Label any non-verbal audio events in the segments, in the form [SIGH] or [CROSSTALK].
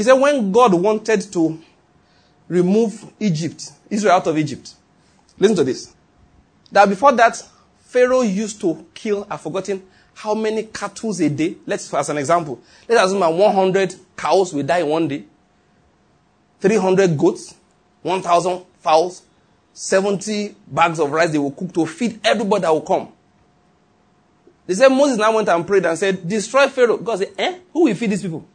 He said when God wanted to remove Egypt, Israel out of Egypt, listen to this. That before that, Pharaoh used to kill, I've forgotten how many cattle a day. Let's, as an example, let's assume that 100 cows will die in one day, 300 goats, 1,000 fowls, 70 bags of rice they will cook to feed everybody that will come. They said Moses now went and prayed and said, Destroy Pharaoh. God said, Eh? Who will feed these people?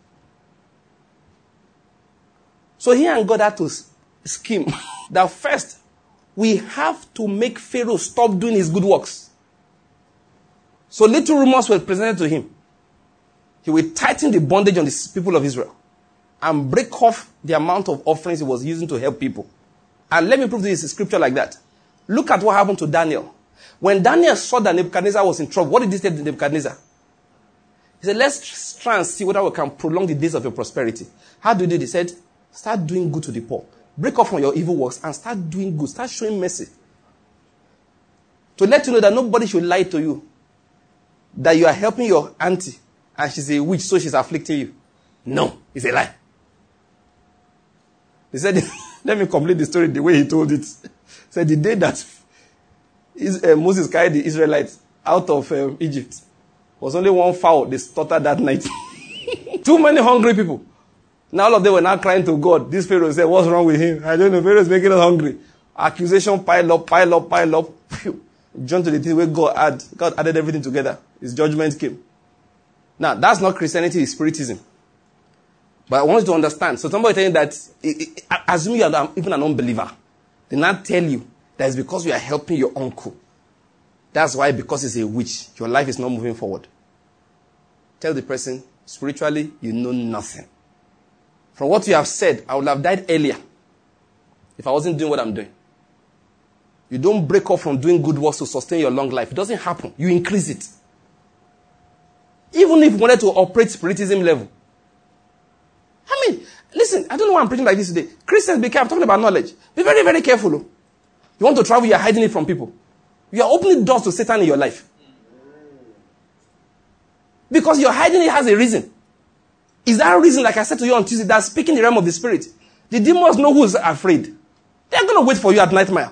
So he and God had to scheme [LAUGHS] that first we have to make Pharaoh stop doing his good works. So little rumors were presented to him. He will tighten the bondage on the people of Israel and break off the amount of offerings he was using to help people. And let me prove this scripture like that. Look at what happened to Daniel. When Daniel saw that Nebuchadnezzar was in trouble, what did he say to Nebuchadnezzar? He said, Let's try and see whether we can prolong the days of your prosperity. How do you do? He said, Start doing good to the poor. Break off from your evil works and start doing good. Start showing mercy. To let you know that nobody should lie to you. That you are helping your auntie and she's a witch, so she's afflicting you. No, it's a lie. He said, [LAUGHS] let me complete the story the way he told it. He said, the day that uh, Moses carried the Israelites out of um, Egypt was only one fowl they slaughtered that night. [LAUGHS] Too many hungry people. Now all of them were now crying to God. This Pharaoh said, What's wrong with him? I don't know. Pharaoh is making us hungry. Accusation pile up, pile up, pile up. Phew. John to the thing where God add, God added everything together. His judgment came. Now, that's not Christianity, it's spiritism. But I want you to understand. So somebody telling that, assume you are even an unbeliever. They not tell you that it's because you are helping your uncle. That's why, because he's a witch, your life is not moving forward. Tell the person, spiritually, you know nothing. From what you have said, I would have died earlier if I wasn't doing what I'm doing. You don't break off from doing good works to sustain your long life. It doesn't happen. You increase it. Even if you wanted to operate spiritism level. I mean, listen, I don't know why I'm preaching like this today. Christians, be careful. I'm talking about knowledge. Be very, very careful. Oh. You want to travel, you're hiding it from people. You are opening doors to Satan in your life. Because you're hiding it has a reason. Is that a reason, like I said to you on Tuesday, that speaking the realm of the spirit? The demons know who's afraid. They're going to wait for you at nightmare.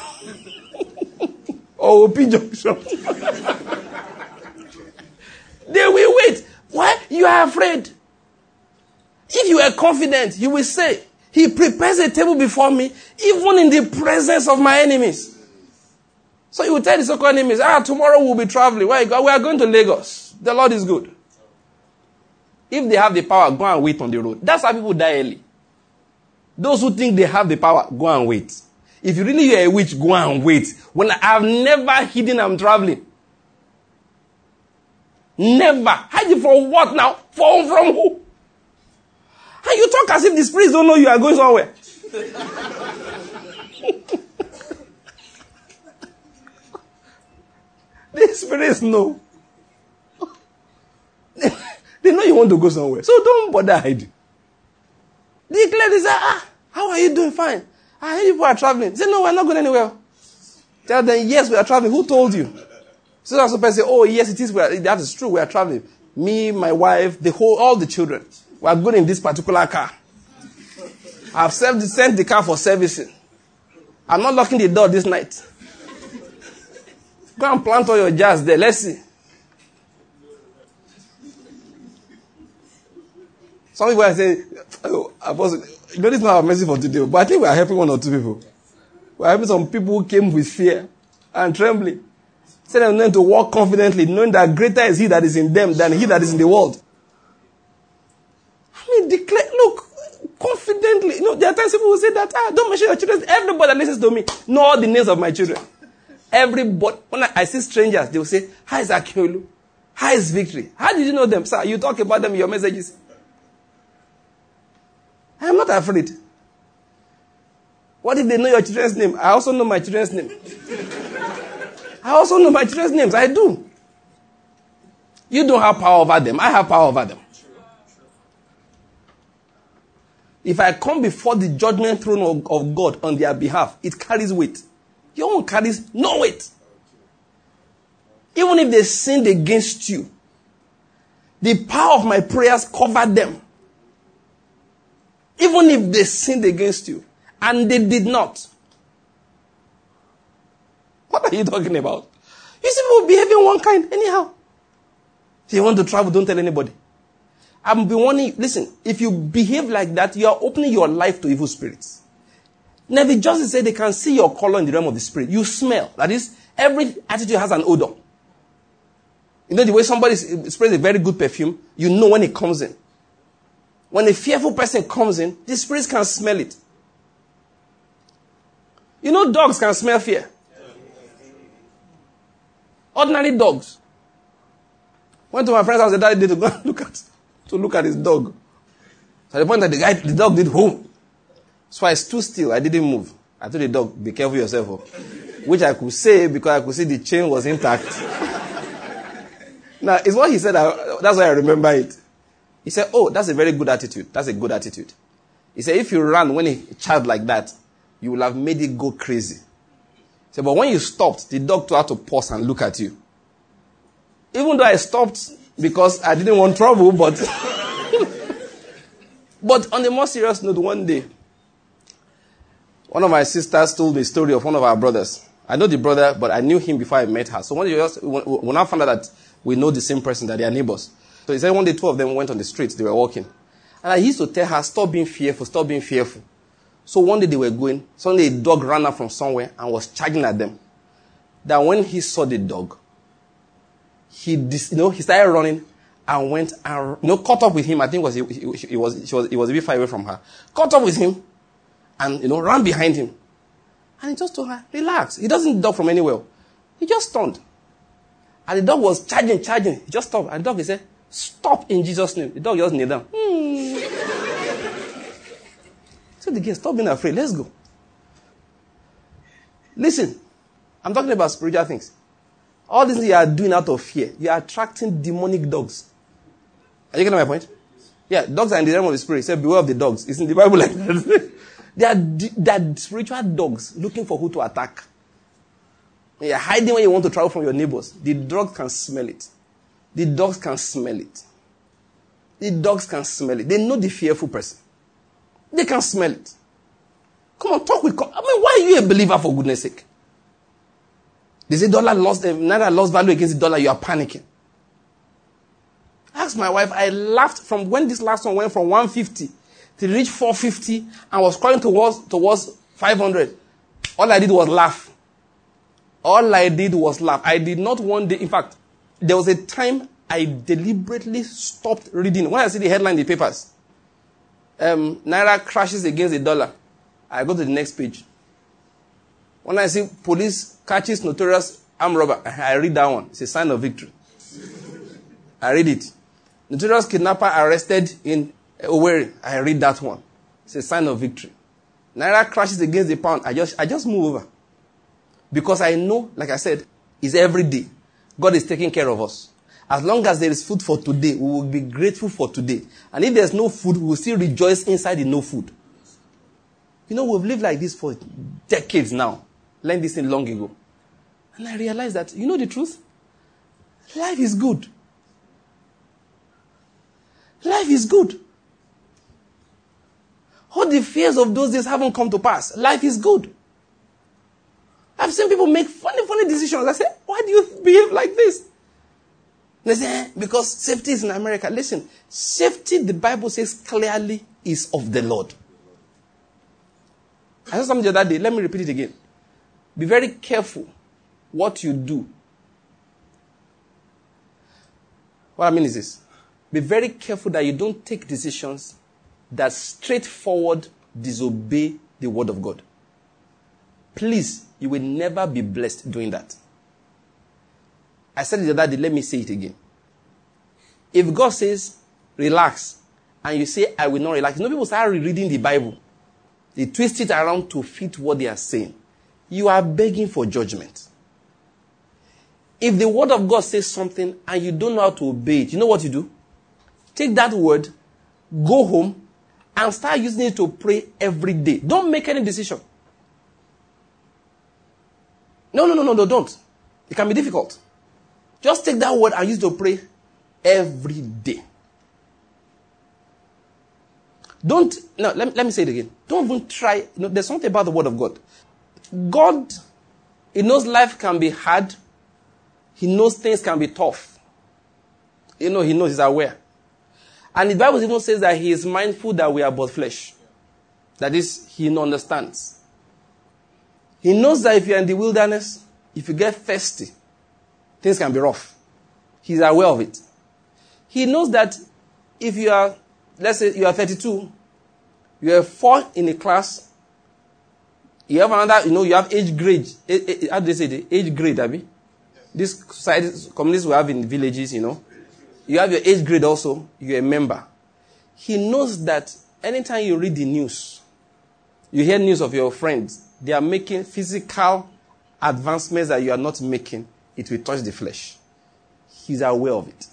[LAUGHS] or OP junction. [LAUGHS] they will wait. Why? You are afraid. If you are confident, you will say, He prepares a table before me, even in the presence of my enemies. So you will tell the so-called enemies, ah, tomorrow we'll be traveling. Where you We are going to Lagos. The Lord is good. If they have the power, go and wait on the road. That's how people die early. Those who think they have the power, go and wait. If you really are a witch, go and wait. When I've never hidden I'm traveling. Never. Hiding from what now? From, from who? And you talk as if the spirits don't know you are going somewhere. [LAUGHS] the spirits know. [LAUGHS] They know you want to go somewhere. So don't bother hiding. They declare this. Ah, how are you doing? Fine. I hear people are traveling. They Say, no, we're not going anywhere. Tell them, yes, we are traveling. Who told you? So that's person say, oh, yes, it is. That is true. We are traveling. Me, my wife, the whole, all the children. We are going in this particular car. I've sent the car for servicing. I'm not locking the door this night. Go and plant all your jars there. Let's see. Some people are saying, oh, Apostle, you know, this is not our message for today, but I think we are helping one or two people. We are helping some people who came with fear and trembling. Say them to walk confidently, knowing that greater is he that is in them than he that is in the world. I mean, declare, look, confidently. You know, there are times people will say that, ah, don't mention your children. Everybody that listens to me know all the names of my children. Everybody, when I, I see strangers, they will say, How is Akiolu? How is Victory? How did you know them, sir? You talk about them in your messages. I am not afraid. What if they know your children's name? I also know my children's name. I also know my children's names. I do. You don't have power over them. I have power over them. If I come before the judgment throne of, God on their behalf, it carries weight. Your own carries no weight. Even if they sinned against you, The power of my prayers covered them. Even if they sinned against you. And they did not. What are you talking about? You see people behaving one kind, anyhow. If you want to travel, don't tell anybody. I'm be warning you. listen, if you behave like that, you are opening your life to evil spirits. Never just say they can see your color in the realm of the spirit. You smell. That is, every attitude has an odor. You know the way somebody sprays a very good perfume, you know when it comes in. When a fearful person comes in, the spirits can smell it. You know dogs can smell fear. Ordinary dogs. Went to my friend's house the other day to go [LAUGHS] look at to look at his dog. So at the point that the guy the dog did home. So I stood still, I didn't move. I told the dog, be careful yourself. Oh. Which I could say because I could see the chain was intact. [LAUGHS] now, it's what he said, I, that's why I remember it. He said, Oh, that's a very good attitude. That's a good attitude. He said, If you run when a child like that, you will have made it go crazy. He said, But when you stopped, the dog had to pause and look at you. Even though I stopped because I didn't want trouble, but. [LAUGHS] but on a more serious note, one day, one of my sisters told me a story of one of our brothers. I know the brother, but I knew him before I met her. So when, just, when I found out that we know the same person, that they are neighbors. So he said one day two of them went on the streets, they were walking. And I used to tell her, stop being fearful, stop being fearful. So one day they were going, suddenly a dog ran out from somewhere and was charging at them. That when he saw the dog, he, dis, you know, he started running and went and, you know, caught up with him. I think was, he, was, he was, he was a bit far away from her. Caught up with him and, you know, ran behind him. And he just told her, relax. He doesn't dog from anywhere. He just turned. And the dog was charging, charging. He just stopped. And the dog, he said, stop in Jesus' name. The dog just kneel down. Hmm. so the girl, stop being afraid. Let's go. Listen, I'm talking about spiritual things. All these you are doing out of fear, you are attracting demonic dogs. Are you getting my point? Yeah, dogs are in the realm of the spirit. Say, beware of the dogs. It's in the Bible like that. [LAUGHS] They are, they are spiritual dogs looking for who to attack. You're hiding when you want to travel from your neighbors. The dogs can smell it. The dogs can smell it. The dogs can smell it. They know the fearful person. They can smell it. Come on, talk with. I mean, why are you a believer for goodness sake? They say dollar lost, uh, naira lost value against the dollar. You are panicking. Ask my wife. I laughed from when this last one went from 150 to reach 450 and was crawling towards, towards 500. All I did was laugh. All I did was laugh. I did not one day, in fact, there was a time I deliberately stopped reading. When I see the headline in the papers, um, Naira crashes against the dollar, I go to the next page. When I see police catches notorious armed robber, [LAUGHS] I read that one. It's a sign of victory. I read it. Notorious kidnapper arrested in Owerri, I read that one. It's a sign of victory. Naira crashes against the pound. I just, I just move over. Because I know, like I said, it's every day. God is taking care of us. As long as there is food for today, we will be grateful for today. And if there's no food, we will still rejoice inside the no food. You know, we've lived like this for decades now. Learned this thing long ago. And I realized that, you know the truth? Life is good. Life is good. All the fears of those days haven't come to pass. Life is good. I've seen people make funny, funny decisions. I say, why do you behave like this? They say, eh, because safety is in America. Listen, safety, the Bible says clearly, is of the Lord. I said something the other day. Let me repeat it again. Be very careful what you do. What I mean is this. Be very careful that you don't take decisions that straightforward disobey the word of God. Please, you will never be blessed doing that. I said it the other day, let me say it again. If God says, relax, and you say, I will not relax, you know, people start reading the Bible. They twist it around to fit what they are saying. You are begging for judgment. If the word of God says something and you don't know how to obey it, you know what you do? Take that word, go home, and start using it to pray every day. Don't make any decision. No, no, no, no, no, don't. It can be difficult. Just take that word and use to pray every day. Don't, no, let, let me say it again. Don't even try. There's something about the Word of God. God, He knows life can be hard. He knows things can be tough. You know, He knows, He's aware. And the Bible even says that He is mindful that we are but flesh. That is, He understands. He knows that if you're in the wilderness, if you get thirsty, things can be rough. He's aware of it. He knows that if you are, let's say you are 32, you have four in a class, you have another, you know, you have age grade. How do they say it? Age grade, Abby? This society, communities we have in villages, you know. You have your age grade also, you're a member. He knows that anytime you read the news, you hear news of your friends, they are making physical advancements that you are not making, it will touch the flesh. He's aware of it.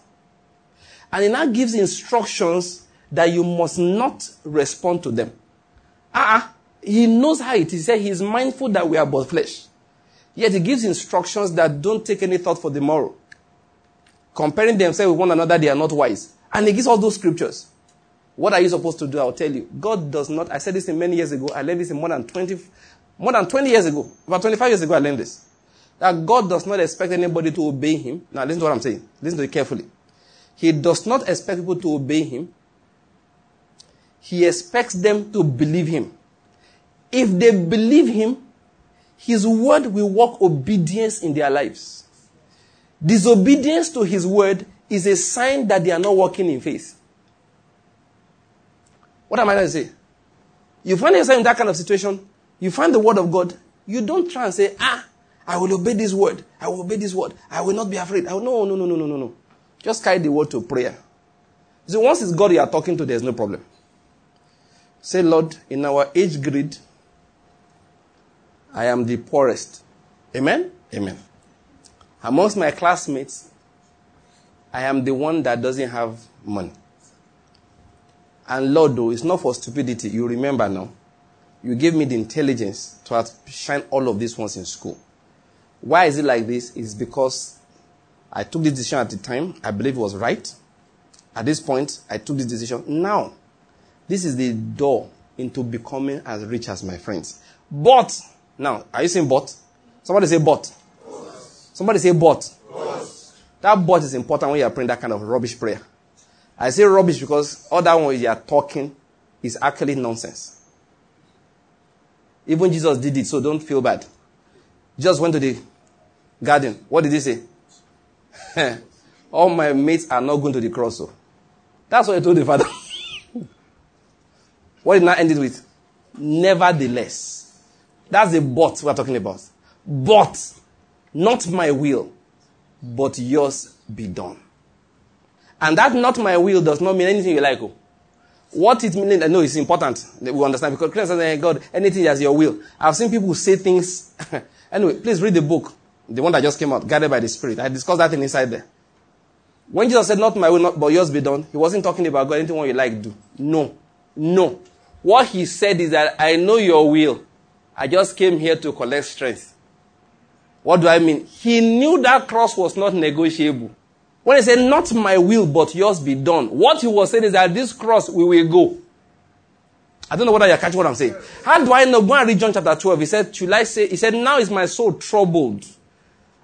And he now gives instructions that you must not respond to them. Ah, uh-uh. he knows how it is. He is mindful that we are but flesh. Yet he gives instructions that don't take any thought for the moral. Comparing themselves with one another, they are not wise. And he gives all those scriptures. What are you supposed to do? I'll tell you. God does not, I said this many years ago. I learned this more than 20, more than 20 years ago. About 25 years ago, I learned this. That God does not expect anybody to obey him. Now listen to what I'm saying. Listen to it carefully. He does not expect people to obey him. He expects them to believe him. If they believe him, his word will work obedience in their lives. Disobedience to his word is a sign that they are not walking in faith. What am I going to say? You find yourself in that kind of situation, you find the word of God, you don't try and say, ah, I will obey this word. I will obey this word. I will not be afraid. I will, no, no, no, no, no, no, no. Just carry the word to prayer. So once it's God you are talking to, there's no problem. Say, Lord, in our age grade, I am the poorest. Amen? Amen. Amongst my classmates, I am the one that doesn't have money. And Lord, though, it's not for stupidity. You remember now. You gave me the intelligence to shine all of these ones in school. Why is it like this? It's because I took this decision at the time. I believe it was right. At this point, I took this decision. Now, this is the door into becoming as rich as my friends. But, now, are you saying but? Somebody say but. Somebody say but. That but is important when you are praying that kind of rubbish prayer. I say rubbish because all that one you are talking is actually nonsense. Even Jesus did it, so don't feel bad. Jesus went to the garden. What did he say? [LAUGHS] all my mates are not going to the cross. So. That's what he told the father. [LAUGHS] what did not end it with? Nevertheless. That's the but we're talking about. But, not my will, but yours be done. And that not my will does not mean anything you like. Oh. What it means, I know it's important. that We understand because Christians say, eh, God, anything as your will. I've seen people say things. [LAUGHS] anyway, please read the book, the one that just came out, guided by the Spirit. I discussed that thing inside there. When Jesus said, Not my will, not, but yours be done, he wasn't talking about God, anything you like do. No. No. What he said is that I know your will. I just came here to collect strength. What do I mean? He knew that cross was not negotiable. When he said, Not my will, but yours be done, what he was saying is that this cross we will go. I don't know whether you're catching what I'm saying. How do I know? Go and read John chapter 12. He said, Should I say, he said, Now is my soul troubled.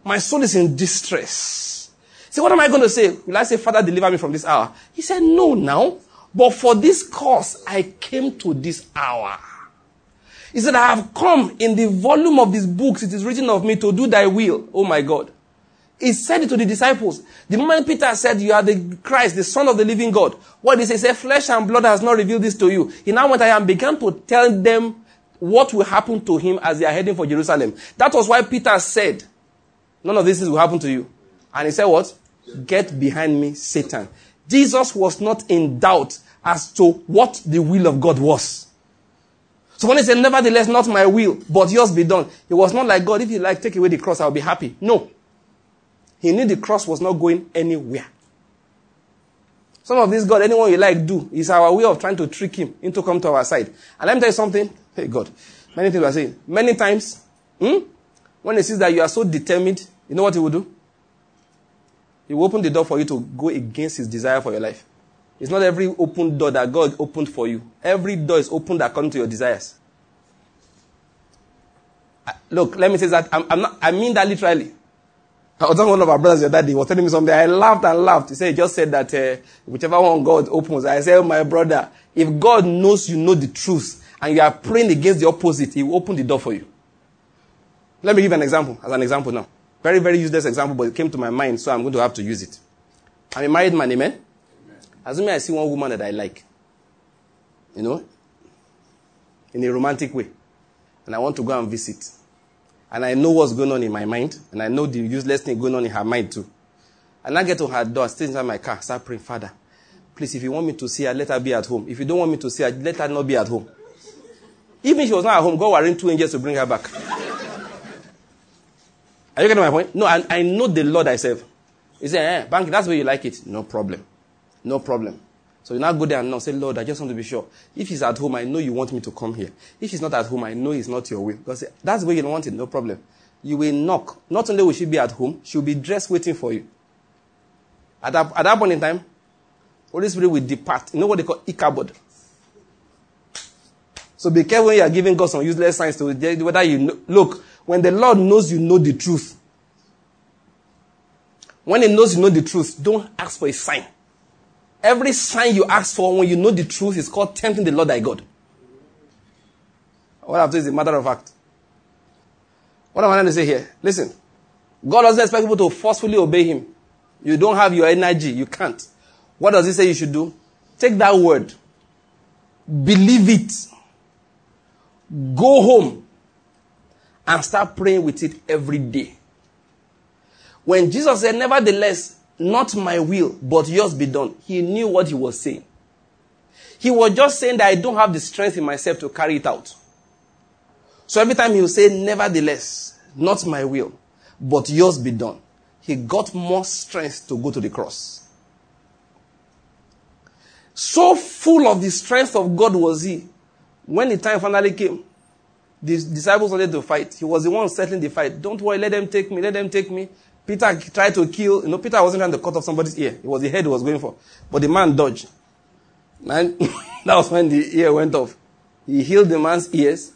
My soul is in distress. See, what am I going to say? Will I say, Father, deliver me from this hour? He said, No, now. But for this cause, I came to this hour. He said, I have come in the volume of these books. It is written of me to do thy will. Oh my God. He said it to the disciples. The moment Peter said, You are the Christ, the Son of the living God, what did he say? Flesh and blood has not revealed this to you. He now went and began to tell them what will happen to him as they are heading for Jerusalem. That was why Peter said, None of these things will happen to you. And he said, What? Get behind me, Satan. Jesus was not in doubt as to what the will of God was. So when he said, Nevertheless, not my will, but yours be done, it was not like, God, if you like, take away the cross, I'll be happy. No. He knew the cross was not going anywhere. Some of this God, anyone you like, do. is our way of trying to trick him into come to our side. And let me tell you something. Hey, God. Many things are saying. Many times, hmm, when he sees that you are so determined, you know what he will do? He will open the door for you to go against his desire for your life. It's not every open door that God opened for you. Every door is opened according to your desires. Look, let me say that I'm, I'm not, I mean that literally. I was talking one of our brothers the other day. He was telling me something. I laughed and laughed. He said, he just said that uh, whichever one God opens. I said, oh, my brother, if God knows you know the truth and you are praying against the opposite, He will open the door for you. Let me give an example, as an example now. Very, very useless example, but it came to my mind, so I'm going to have to use it. I'm a married man, amen? Assuming I see one woman that I like, you know, in a romantic way, and I want to go and visit and I know what's going on in my mind, and I know the useless thing going on in her mind too. And I get to her door, stay inside my car, start praying, Father, please, if you want me to see her, let her be at home. If you don't want me to see her, let her not be at home. Even if she was not at home, God will two angels to bring her back. Are you getting my point? No, I, I know the Lord I serve. He said, eh, Banky, that's where you like it. No problem. No problem. So you now go there and now say, Lord, I just want to be sure. If he's at home, I know you want me to come here. If he's not at home, I know it's not your will. Because that's way you want it, no problem. You will knock. Not only will she be at home, she'll be dressed waiting for you. At that, at that point in time, Holy Spirit will depart. You know what they call Ichabod? So be careful when you are giving God some useless signs to whether you know. Look, when the Lord knows you know the truth, when He knows you know the truth, don't ask for a sign. Every sign you ask for when you know the truth is called tempting the Lord thy God. What I've told is a matter of fact. What am I trying to say here? Listen. God doesn't expect people to forcefully obey him. You don't have your energy. You can't. What does he say you should do? Take that word. Believe it. Go home and start praying with it every day. When Jesus said, nevertheless, not my will, but yours be done. He knew what he was saying. He was just saying that I don't have the strength in myself to carry it out. So every time he would say, nevertheless, not my will, but yours be done, he got more strength to go to the cross. So full of the strength of God was he. When the time finally came, the disciples wanted to fight. He was the one settling the fight. Don't worry, let them take me, let them take me. Peter tried to kill, you know, Peter wasn't trying to cut off somebody's ear. It was the head he was going for. But the man dodged. And [LAUGHS] that was when the ear went off. He healed the man's ears,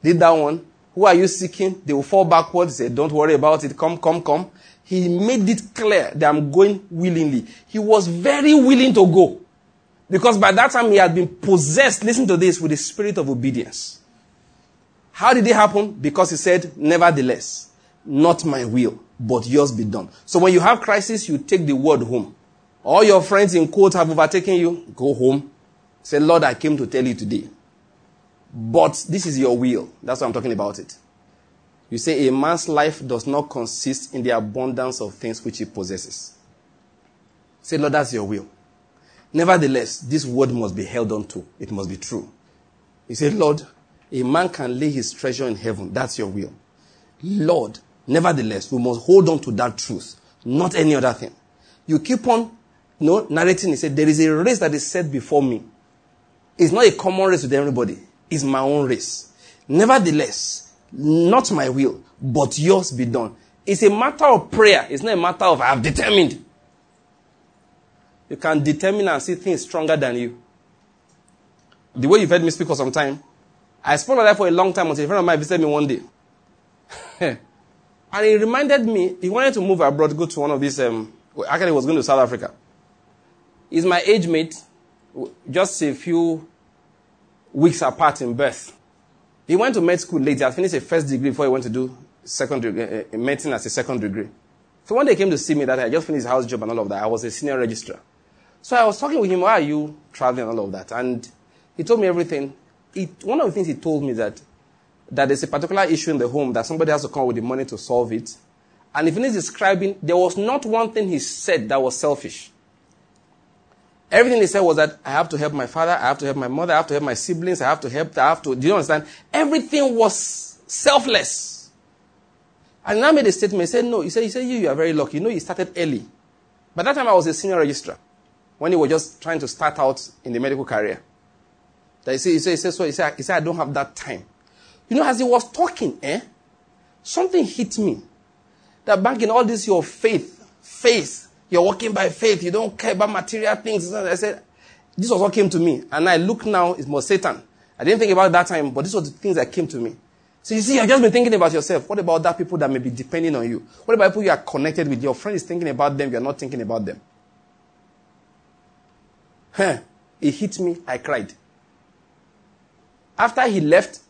did that one. Who are you seeking? They will fall backwards. He said, don't worry about it. Come, come, come. He made it clear that I'm going willingly. He was very willing to go. Because by that time he had been possessed, listen to this, with the spirit of obedience. How did it happen? Because he said, nevertheless, not my will, but yours be done. So when you have crisis, you take the word home. All your friends in court have overtaken you, go home. Say, Lord, I came to tell you today. But this is your will. That's why I'm talking about it. You say a man's life does not consist in the abundance of things which he possesses. Say, Lord, that's your will. Nevertheless, this word must be held on to. It must be true. You say, Lord, a man can lay his treasure in heaven. That's your will. Lord, Nevertheless, we must hold on to that truth, not any other thing. You keep on you know, narrating, he said, there is a race that is set before me. It's not a common race with everybody. It's my own race. Nevertheless, not my will, but yours be done. It's a matter of prayer. It's not a matter of I have determined. You can determine and see things stronger than you. The way you've heard me speak for some time, I spoke like that for a long time until a friend of mine visited me one day. [LAUGHS] And he reminded me, he wanted to move abroad, go to one of these, um, actually he was going to South Africa. He's my age mate, just a few weeks apart in birth. He went to med school late. He had finished a first degree before he went to do second degree, uh, medicine as a second degree. So one day came to see me that I just finished house job and all of that. I was a senior registrar. So I was talking with him, why are you traveling and all of that? And he told me everything. He, one of the things he told me that that there's a particular issue in the home that somebody has to come with the money to solve it. And if he's describing, there was not one thing he said that was selfish. Everything he said was that I have to help my father, I have to help my mother, I have to help my siblings, I have to help, I have to, do you understand? Everything was selfless. And I made a statement, he said, no, he said, he said, you, you are very lucky. You know, he started early. By that time, I was a senior registrar when he was just trying to start out in the medical career. That he said, he said, he said, so he said, he said, I don't have that time. You know, as he was talking, eh, something hit me. That back in all this, your faith, faith, You're walking by faith. You don't care about material things. I said, this was what came to me. And I look now, it's more Satan. I didn't think about that time, but this was the things that came to me. So you see, I've just been thinking about yourself. What about that people that may be depending on you? What about people you are connected with? Your friend is thinking about them, you're not thinking about them. Huh. It hit me, I cried. After he left,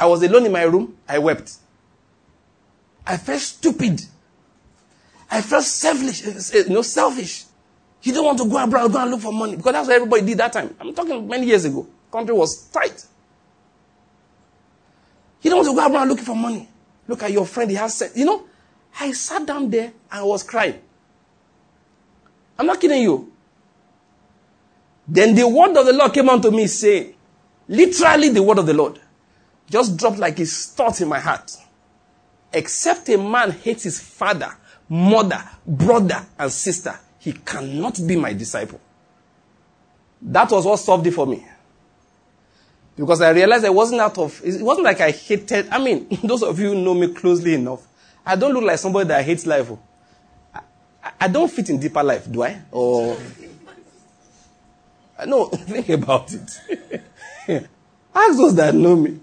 I was alone in my room, I wept. I felt stupid. I felt selfish, eh, eh, you know, selfish. You don't want to go abroad, go and look for money. Because that's what everybody did that time. I'm talking many years ago. Country was tight. You don't want to go around looking for money. Look at your friend, he has said, you know, I sat down there and I was crying. I'm not kidding you. Then the word of the Lord came unto me saying, literally the word of the Lord, just dropped like a thought in my heart. Except a man hates his father, mother, brother, and sister, he cannot be my disciple. That was what solved it for me. Because I realized I wasn't out of, it wasn't like I hated, I mean, [LAUGHS] those of you know me closely enough, I don't look like somebody that hates life. I, I don't fit in deeper life, do I? Or, no, [LAUGHS] think about it. [LAUGHS] Ask those that know me.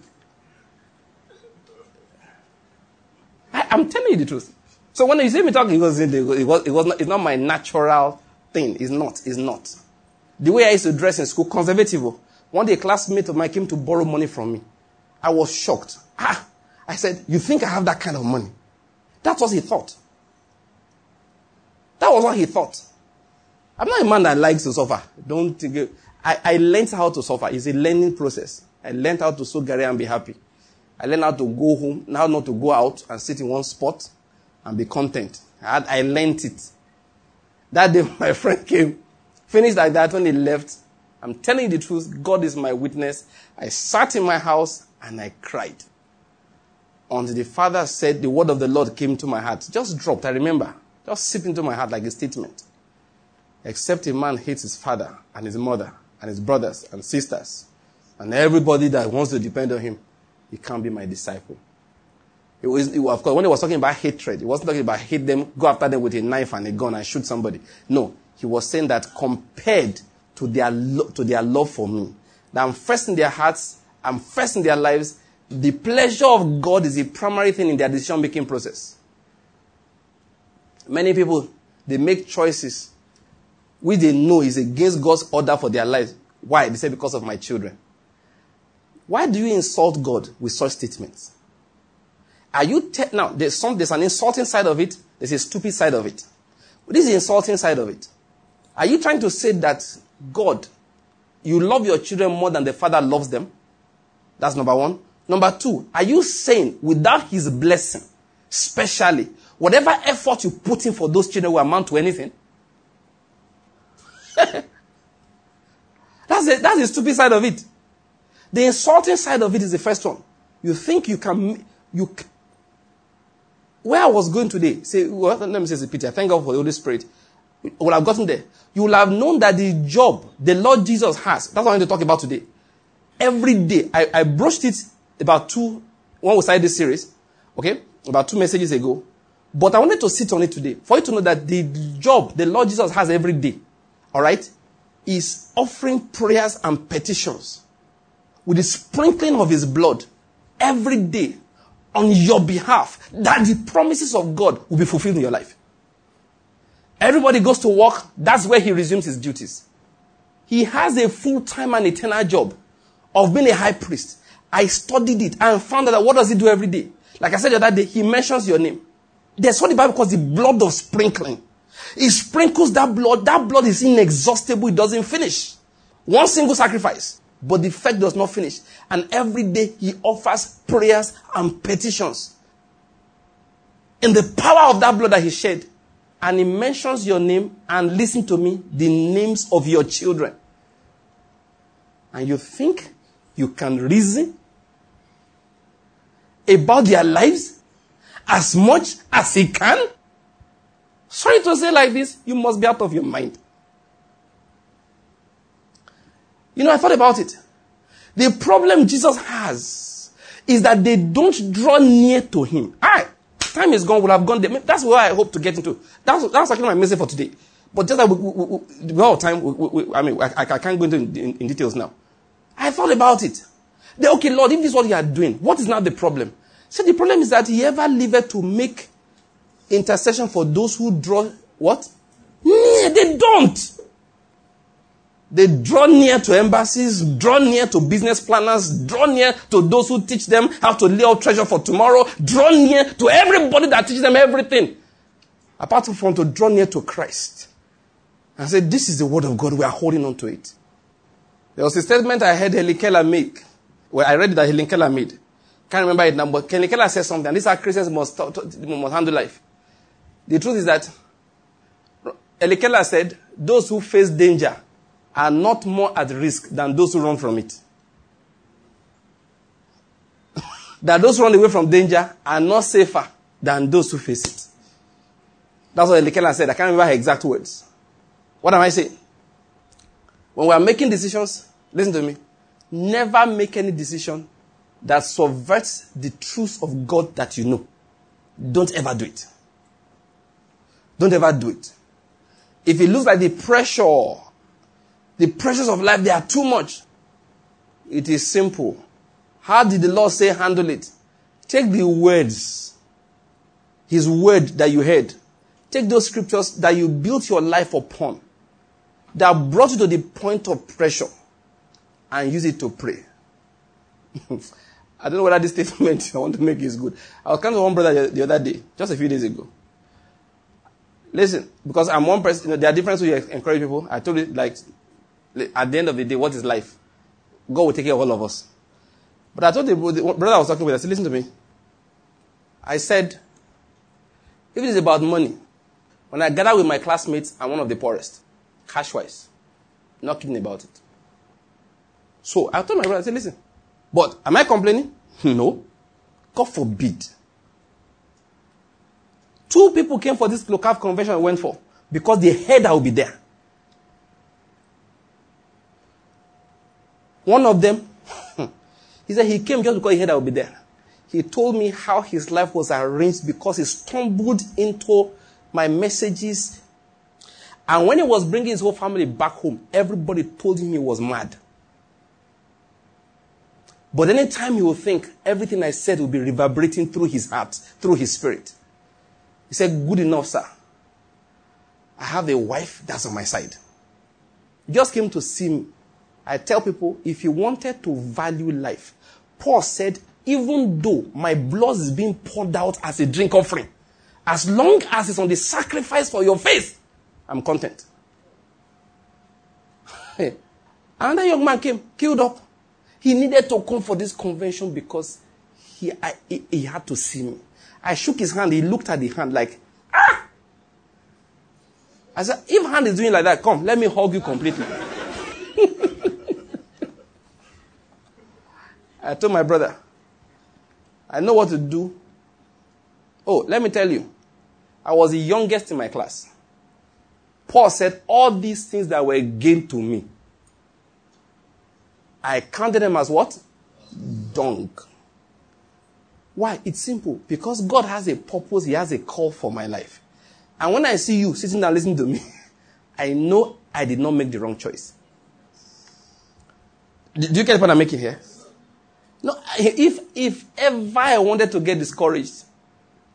I, am telling you the truth. So when you see me talking, it was, it was, it was not, it's not my natural thing. It's not. It's not. The way I used to dress in school, conservative. One day a classmate of mine came to borrow money from me. I was shocked. Ah, I said, you think I have that kind of money? That's what he thought. That was what he thought. I'm not a man that likes to suffer. Don't think. I, I learned how to suffer. It's a learning process. I learned how to sow garri and be happy. I learned how to go home, now not to go out and sit in one spot and be content. I, had, I learned it. That day [LAUGHS] my friend came, finished like that when he left. I'm telling you the truth. God is my witness. I sat in my house and I cried. Until the father said the word of the Lord came to my heart. Just dropped, I remember. Just seeped into my heart like a statement. Except a man hates his father and his mother and his brothers and sisters and everybody that wants to depend on him, he can't be my disciple. It was, it, of course, when he was talking about hatred, he wasn't talking about hate them, go after them with a knife and a gun and shoot somebody. No, he was saying that compared to their, lo- to their love for me. That I'm first in their hearts, I'm first in their lives. The pleasure of God is the primary thing in their decision making process. Many people, they make choices which they know is against God's order for their lives. Why? They say, because of my children. Why do you insult God with such statements? Are you te- now? There's some. There's an insulting side of it. There's a stupid side of it. What is the insulting side of it? Are you trying to say that God, you love your children more than the father loves them. That's number one. Number two, are you saying without his blessing, specially, whatever effort you put in for those children will amount to anything? [LAUGHS] that's, the, that's the stupid side of it. The insulting side of it is the first one. You think you can, you, where I was going today, say, well, let me say Peter. Thank God for the Holy Spirit would have gotten there, you will have known that the job the Lord Jesus has, that's what I'm going to talk about today. Every day, I, I broached it about two, when we started this series, okay, about two messages ago. But I wanted to sit on it today for you to know that the job the Lord Jesus has every day, all right, is offering prayers and petitions with the sprinkling of his blood every day on your behalf that the promises of God will be fulfilled in your life. Everybody goes to work, that's where he resumes his duties. He has a full time and eternal job of being a high priest. I studied it and found out that what does he do every day? Like I said the other day, he mentions your name. That's what the Bible calls the blood of sprinkling. He sprinkles that blood. That blood is inexhaustible. It doesn't finish. One single sacrifice. But the fact does not finish. And every day he offers prayers and petitions. In the power of that blood that he shed, and he mentions your name and listen to me, the names of your children. And you think you can reason about their lives as much as he can? Sorry to say like this, you must be out of your mind. You know, I thought about it. The problem Jesus has is that they don't draw near to him. I time is gone, we'll have gone there. That's where I hope to get into. That's, that's actually my message for today. But just that we, we, we, we have time, I mean, I, I, can't go into in, in, in, details now. I thought about it. Okay, Lord, if this is what you are doing, what is now the problem? So the problem is that he ever lived to make intercession for those who draw what? Yeah, they don't. They draw near to embassies, draw near to business planners, draw near to those who teach them how to lay out treasure for tomorrow, draw near to everybody that teaches them everything. Apart from to draw near to Christ. And say, this is the word of God, we are holding on to it. There was a statement I heard Helen Keller make. Well, I read it that Helen Keller made. Can't remember it now, but Helen Keller said something. Is how Christians must, must handle life. The truth is that Helen Keller said, those who face danger are not more at risk than those who run from it. [LAUGHS] that those who run away from danger are not safer than those who face it. That's what Helen said. I can't remember her exact words. What am I saying? When we are making decisions, listen to me. Never make any decision that subverts the truth of God that you know. Don't ever do it. Don't ever do it. If it looks like the pressure, the pressures of life, they are too much. It is simple. How did the Lord say handle it? Take the words, His word that you heard. Take those scriptures that you built your life upon that brought you to the point of pressure and use it to pray. [LAUGHS] I don't know whether this statement [LAUGHS] I want to make is good. I was coming to one brother the other day, just a few days ago. Listen, because I'm one person, you know, there are different ways you encourage people. I told you, like, at the end of the day, what is life? God will take care of all of us. But I told the, the brother I was talking with, I said, listen to me. I said, if it is about money, when I gather with my classmates, I'm one of the poorest cash wise. Not kidding about it. So I told my brother, I said, listen, but am I complaining? [LAUGHS] No. God forbid. Two people came for this local convention I went for because they heard I would be there. One of them, [LAUGHS] he said he came just because he heard I would be there. He told me how his life was arranged because he stumbled into my messages and when he was bringing his whole family back home, everybody told him he was mad. But anytime he would think, everything I said will be reverberating through his heart, through his spirit. He said, Good enough, sir. I have a wife that's on my side. He just came to see me. I tell people, if you wanted to value life, Paul said, even though my blood is being poured out as a drink offering, as long as it's on the sacrifice for your faith, I'm content. [LAUGHS] Another young man came, killed up. He needed to come for this convention because he, I, he, he had to see me. I shook his hand. He looked at the hand like, ah! I said, if hand is doing like that, come, let me hug you completely. [LAUGHS] I told my brother, I know what to do. Oh, let me tell you, I was the youngest in my class. Paul said, All these things that were gained to me, I counted them as what? Dung. Why? It's simple. Because God has a purpose, He has a call for my life. And when I see you sitting there listening to me, [LAUGHS] I know I did not make the wrong choice. Do you get what I'm making here? No, if if ever I wanted to get discouraged,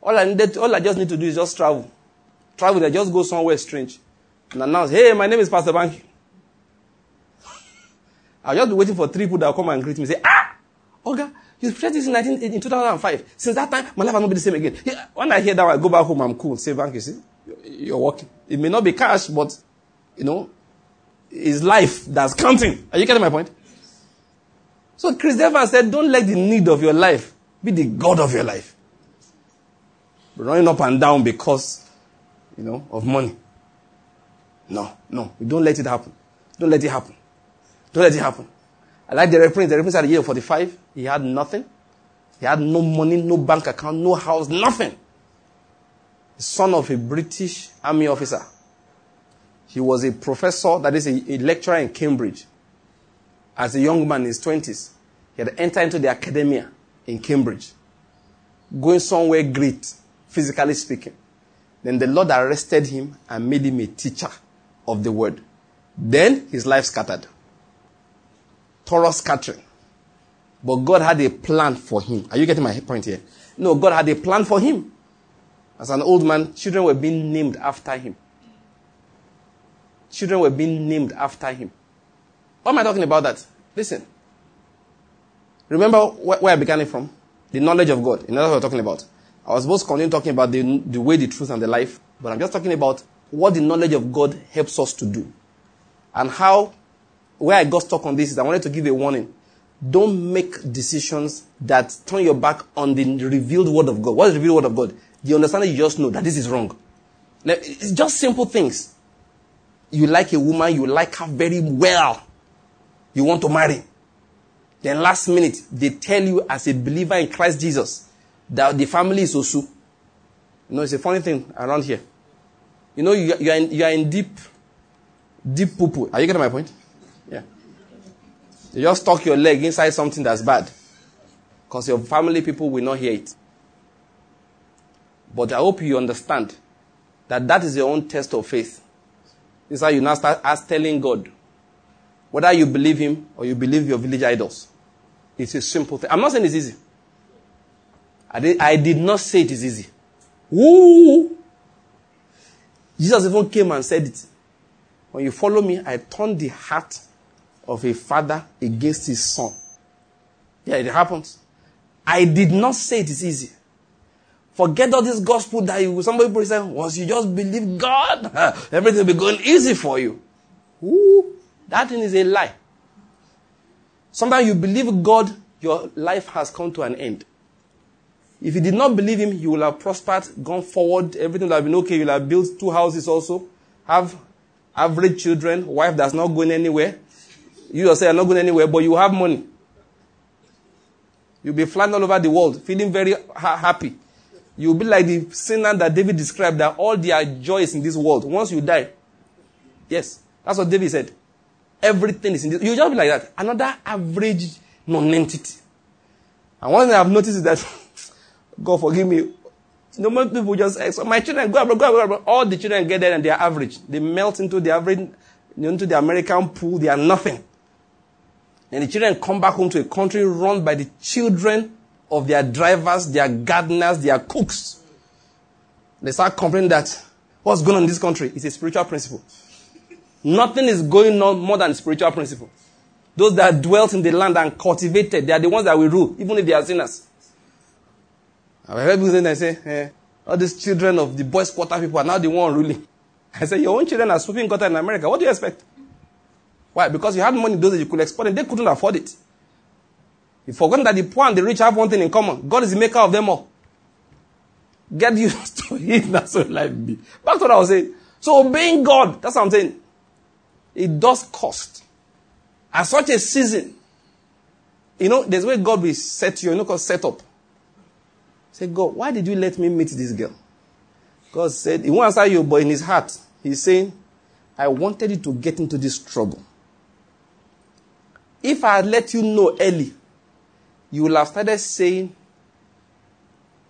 all I needed, to, all I just need to do is just travel. Travel, I just go somewhere strange and announce, hey, my name is Pastor Banky. [LAUGHS] I'll just be waiting for three people that will come and greet me say, ah, Oga, you preached this in, 19, in 2005. Since that time, my life has not been the same again. When I hear that, I go back home, I'm cool. Say, Banky, see, you're working. It may not be cash, but, you know, it's life that's counting. Are you getting my point? So Chris Evans said, don't let the need of your life be the God of your life. Running up and down because, you know, of money. No, no. Don't let it happen. Don't let it happen. Don't let it happen. I like the reference. The reference at the year 45. He had nothing. He had no money, no bank account, no house, nothing. The son of a British army officer. He was a professor, that is a, a lecturer in Cambridge. As a young man in his 20s, he had entered into the academia in Cambridge. Going somewhere great physically speaking. Then the Lord arrested him and made him a teacher of the word. Then his life scattered. Thorough scattering. But God had a plan for him. Are you getting my point here? No, God had a plan for him. As an old man, children were being named after him. Children were being named after him. Why am I talking about that? Listen. Remember where I began it from? The knowledge of God. You know what we're talking about. I was supposed to continue talking about the, the way, the truth, and the life, but I'm just talking about what the knowledge of God helps us to do. And how, where I got stuck on this is I wanted to give a warning. Don't make decisions that turn your back on the revealed word of God. What is the revealed word of God? The understanding you just know that this is wrong. Now, It's just simple things. You like a woman, you like her very well. You want to marry. Then last minute, they tell you as a believer in Christ Jesus that the family is Osu. You know, it's a funny thing around here. You know, you, you, are, in, you are in deep, deep poo poo. Are you getting my point? Yeah. You just tuck your leg inside something that's bad. Because your family people will not hear it. But I hope you understand that that is your own test of faith. This is how you now start as telling God whether you believe Him or you believe your village idols. It's a simple thing. I'm not saying it's easy. I did, I did not say it is easy. Woo! Jesus even came and said it. When you follow me, I turn the heart of a father against his son. Yeah, it happens. I did not say it is easy. Forget all this gospel that you, somebody say, once you just believe God, [LAUGHS] everything will be going easy for you. Ooh, that thing is a lie. Sometimes you believe God, your life has come to an end. If you did not believe him, you will have prospered, gone forward, everything will have been okay. You'll have built two houses also, have average children, wife that's not going anywhere. You yourself are not going anywhere, but you have money. You'll be flying all over the world, feeling very ha- happy. You'll be like the sinner that David described that all their joys in this world, once you die. Yes, that's what David said. Everything is in this. You just be like that. Another average non-entity. And one thing I've noticed is that, [LAUGHS] God forgive me, no more people just say, so my children, go abroad, go abroad. All the children get there and they are average. They melt into the average, into the American pool. They are nothing. And the children come back home to a country run by the children of their drivers, their gardeners, their cooks. They start complaining that what's going on in this country is a spiritual principle. Nothing is going on more than spiritual principles. Those that dwelt in the land and cultivated, they are the ones that will rule, even if they are sinners. I've heard people say, say eh, all these children of the boys' quarter people are now the one ruling. [LAUGHS] I say, your own children are sweeping gutter in America. What do you expect? Why? Because you had money those that you could export and they couldn't afford it. You've forgotten that the poor and the rich have one thing in common. God is the maker of them all. Get used [LAUGHS] to it. That's what life be. Back to what I was saying. So obeying God, that's what I'm saying. It does cost. At such a season, you know, there's where God will set you, you know, called set up. Say, God, why did you let me meet this girl? God said, He won't answer you, but in his heart, he's saying, I wanted you to get into this trouble. If I had let you know early, you will have started saying,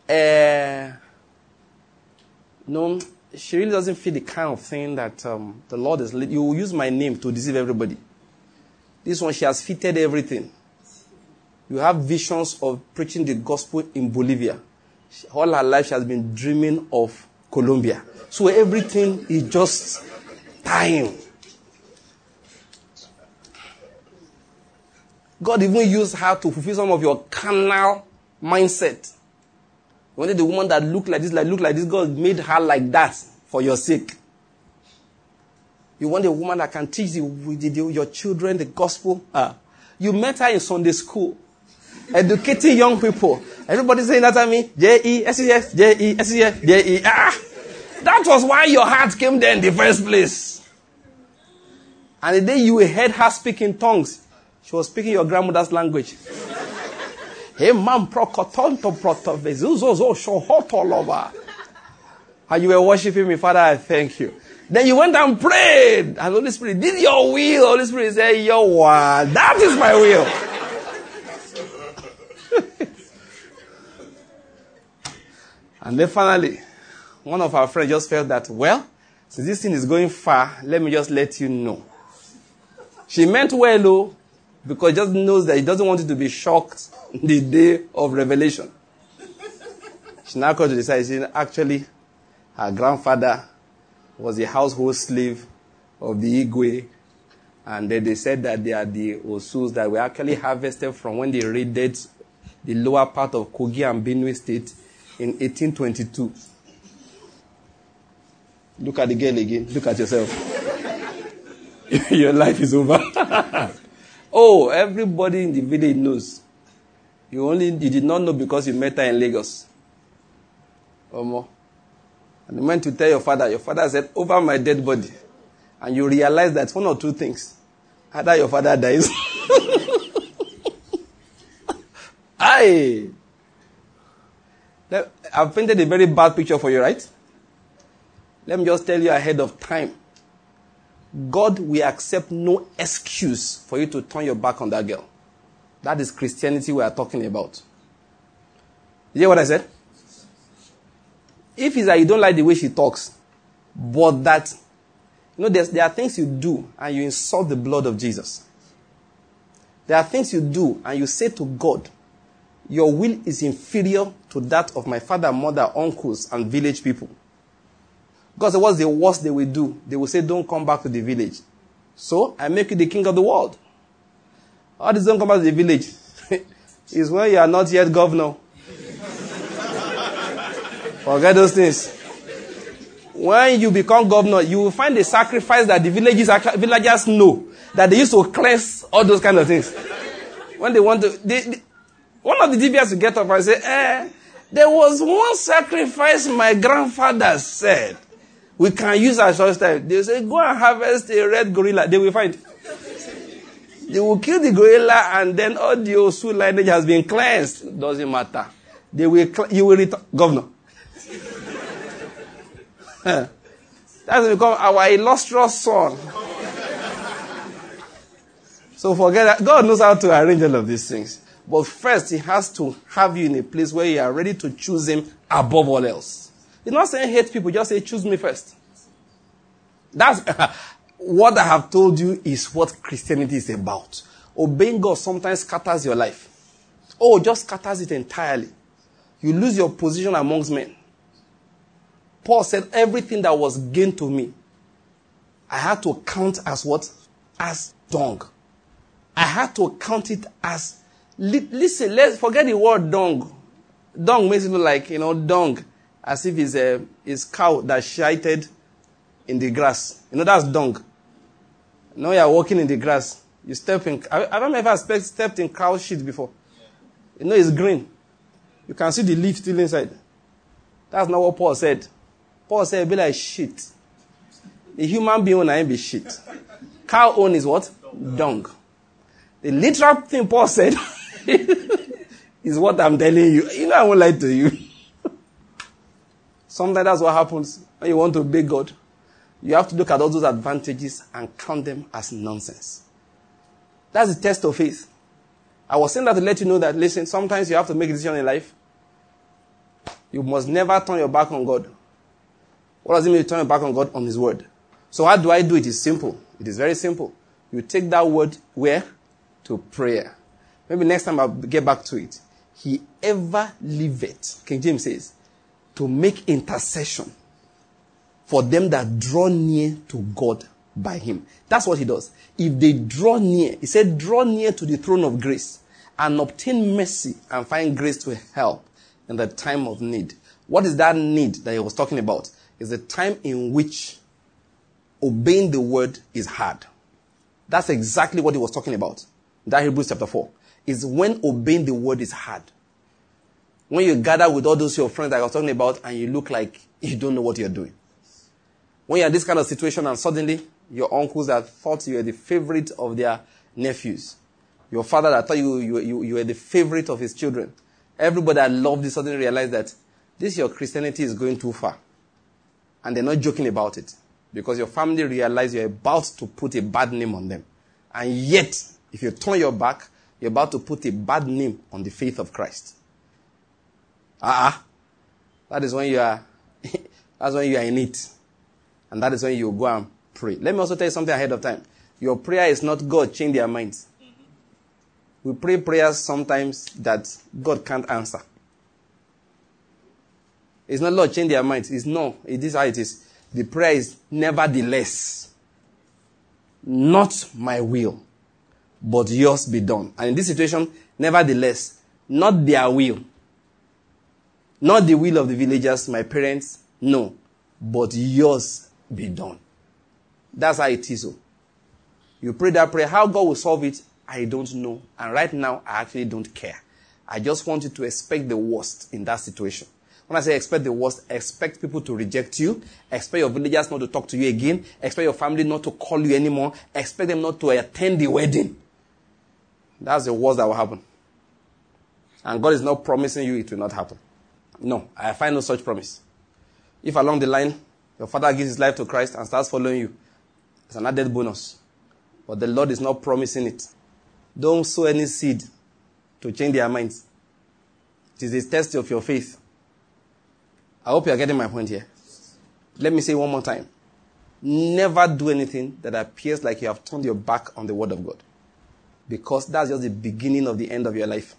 uh, no, she really doesn't feel the kind of thing that um, the Lord is. You will use my name to deceive everybody. This one, she has fitted everything. You have visions of preaching the gospel in Bolivia. All her life, she has been dreaming of Colombia. So everything is just time. God even used her to fulfill some of your carnal mindset. You wanted the woman that looked like this, like look like this. God made her like that for your sake. You want a woman that can teach you, your children the gospel. Uh, you met her in Sunday school, educating young people. Everybody saying that at me, J E S E S J E S E S J E. Ah, that was why your heart came there in the first place. And the day you heard her speak in tongues, she was speaking your grandmother's language. And you were worshiping me, Father, I thank you. Then you went and prayed. And Holy Spirit did your will. Holy Spirit said, Your word. That is my will. [LAUGHS] And then finally, one of our friends just felt that, well, since this thing is going far, let me just let you know. She meant well, though, because he just knows that he doesn't want you to be shocked [LAUGHS] the day of revelation. She now comes to decide, she actually, her grandfather was a household slave of the Igwe. And then they said that they are the Osus that were actually harvested from when they raided the lower part of Kogi and Benue State in 1822. Look at the girl again. Look at yourself. [LAUGHS] Your life is over. [LAUGHS] oh, everybody in the village knows. You only you did not know because you met her in Lagos. Omo. And you went to tell your father. Your father said, over my dead body. And you realize that one or two things. Either your father dies. [LAUGHS] Aye. I've painted a very bad picture for you, right? Let me just tell you ahead of time. God will accept no excuse for you to turn your back on that girl. That is Christianity we are talking about. You hear what I said? If it's that you don't like the way she talks, but that, you know, there are things you do and you insult the blood of Jesus. There are things you do and you say to God, your will is inferior to that of my father, mother, uncles, and village people. Because what's the worst they will do? They will say, Don't come back to the village. So I make you the king of the world. How does don't come back to the village? [LAUGHS] is when you are not yet governor. [LAUGHS] Forget those things. When you become governor, you will find a sacrifice that the villages villagers know that they used to cleanse all those kind of things. When they want to, they, they, one of the DBS will get up and say, eh, there was one sacrifice my grandfather said we can use our short time. They say, go and harvest a red gorilla. They will find. They will kill the gorilla and then all the Osu lineage has been cleansed. Doesn't matter. They will, you will return, governor. [LAUGHS] That's become our illustrious son. so forget that. God knows how to arrange all of these things. But first, He has to have you in a place where you are ready to choose Him above all else. He's not saying hate people, just say choose me first. That's [LAUGHS] what I have told you is what Christianity is about. Obeying God sometimes scatters your life. Oh, just scatters it entirely. You lose your position amongst men. Paul said, everything that was gained to me, I had to count as what? As dung. I had to count it as, listen, let's forget the word dung. Dung makes it look like, you know, dung as if it's a it's cow that shited in the grass. You know, that's dung. Now you're walking in the grass. You step in. I, I ever stepped in cow shit before. You know, it's green. You can see the leaf still inside. That's not what Paul said. Paul said, be like shit. The human being will not be shit. Cow own is what? Dung. The literal thing Paul said [LAUGHS] is what I'm telling you. You know, I won't lie to you. Sometimes that's what happens when you want to obey God. You have to look at all those advantages and count them as nonsense. That's the test of faith. I was saying that to let you know that, listen, sometimes you have to make a decision in life. You must never turn your back on God. What does it mean to turn your back on God? On His Word. So how do I do it? It's simple. It is very simple. You take that word where? To prayer. Maybe next time I'll get back to it. He ever liveth. King James says, to make intercession for them that draw near to God by him. That's what he does. If they draw near, he said, draw near to the throne of grace and obtain mercy and find grace to help in the time of need. What is that need that he was talking about? Is the time in which obeying the word is hard. That's exactly what he was talking about. That Hebrews chapter 4 is when obeying the word is hard. When you gather with all those your friends that I was talking about and you look like you don't know what you're doing. When you're in this kind of situation and suddenly your uncles that thought you were the favorite of their nephews, your father that thought you, you, you, you were the favorite of his children, everybody that loved you suddenly realized that this your Christianity is going too far. And they're not joking about it. Because your family realized you're about to put a bad name on them. And yet, if you turn your back, you're about to put a bad name on the faith of Christ. Ah, uh-uh. That is when you are, [LAUGHS] that's when you are in it. And that is when you go and pray. Let me also tell you something ahead of time. Your prayer is not God change their minds. We pray prayers sometimes that God can't answer. It's not Lord change their minds. It's no. It is how it is. The prayer is nevertheless not my will, but yours be done. And in this situation, nevertheless, not their will, not the will of the villagers, my parents, no, but yours be done. That's how it is. Oh. You pray that prayer. How God will solve it, I don't know. And right now, I actually don't care. I just want you to expect the worst in that situation. When I say expect the worst, expect people to reject you. Expect your villagers not to talk to you again. Expect your family not to call you anymore. Expect them not to attend the wedding. That's the worst that will happen. And God is not promising you it will not happen. No, I find no such promise. If along the line your father gives his life to Christ and starts following you, it's an added bonus. But the Lord is not promising it. Don't sow any seed to change their minds. It is a test of your faith. I hope you are getting my point here. Let me say one more time. Never do anything that appears like you have turned your back on the Word of God. Because that's just the beginning of the end of your life.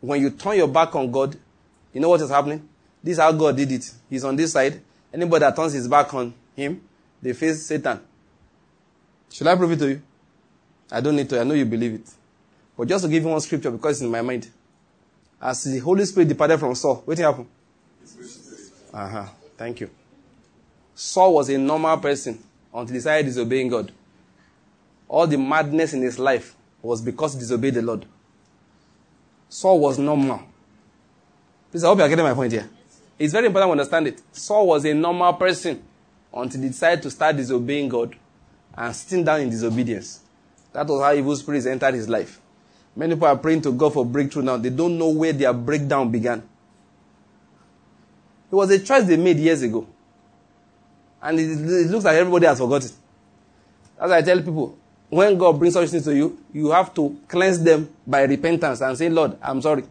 When you turn your back on God, you know what is happening? This is how God did it. He's on this side. Anybody that turns his back on him, they face Satan. Should I prove it to you? I don't need to. I know you believe it. But just to give you one scripture because it's in my mind. As the Holy Spirit departed from Saul, what happened? Uh-huh. Thank you. Saul was a normal person until he started disobeying God. All the madness in his life was because he disobeyed the Lord. Saul was normal. Please, I hope you are getting my point here. It's very important to understand it. Saul was a normal person until he decided to start disobeying God and sitting down in disobedience. That was how evil spirits entered his life. Many people are praying to God for breakthrough now. They don't know where their breakdown began. It was a choice they made years ago. And it, it looks like everybody has forgotten. As I tell people, when God brings such things to you, you have to cleanse them by repentance and say, Lord, I'm sorry.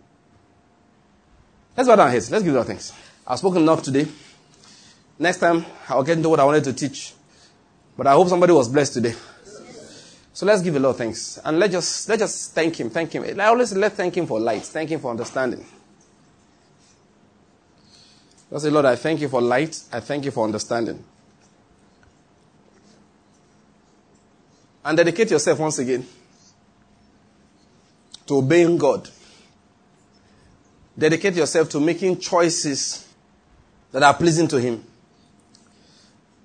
Let's bow down heads. Let's give God thanks. I've spoken enough today. Next time, I'll get into what I wanted to teach. But I hope somebody was blessed today. So let's give a lot of thanks. And let's just, let's just thank Him. Thank Him. I always let's thank Him for light. Thank Him for understanding. Let's say, Lord, I thank you for light. I thank you for understanding. And dedicate yourself once again to obeying God. Dedicate yourself to making choices that are pleasing to Him.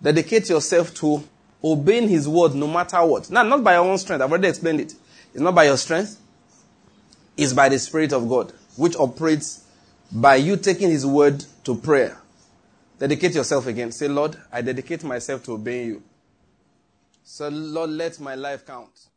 Dedicate yourself to obeying His word no matter what. Now, not by your own strength. I've already explained it. It's not by your strength. It's by the Spirit of God, which operates by you taking His word to prayer. Dedicate yourself again. Say, Lord, I dedicate myself to obeying you. So, Lord, let my life count.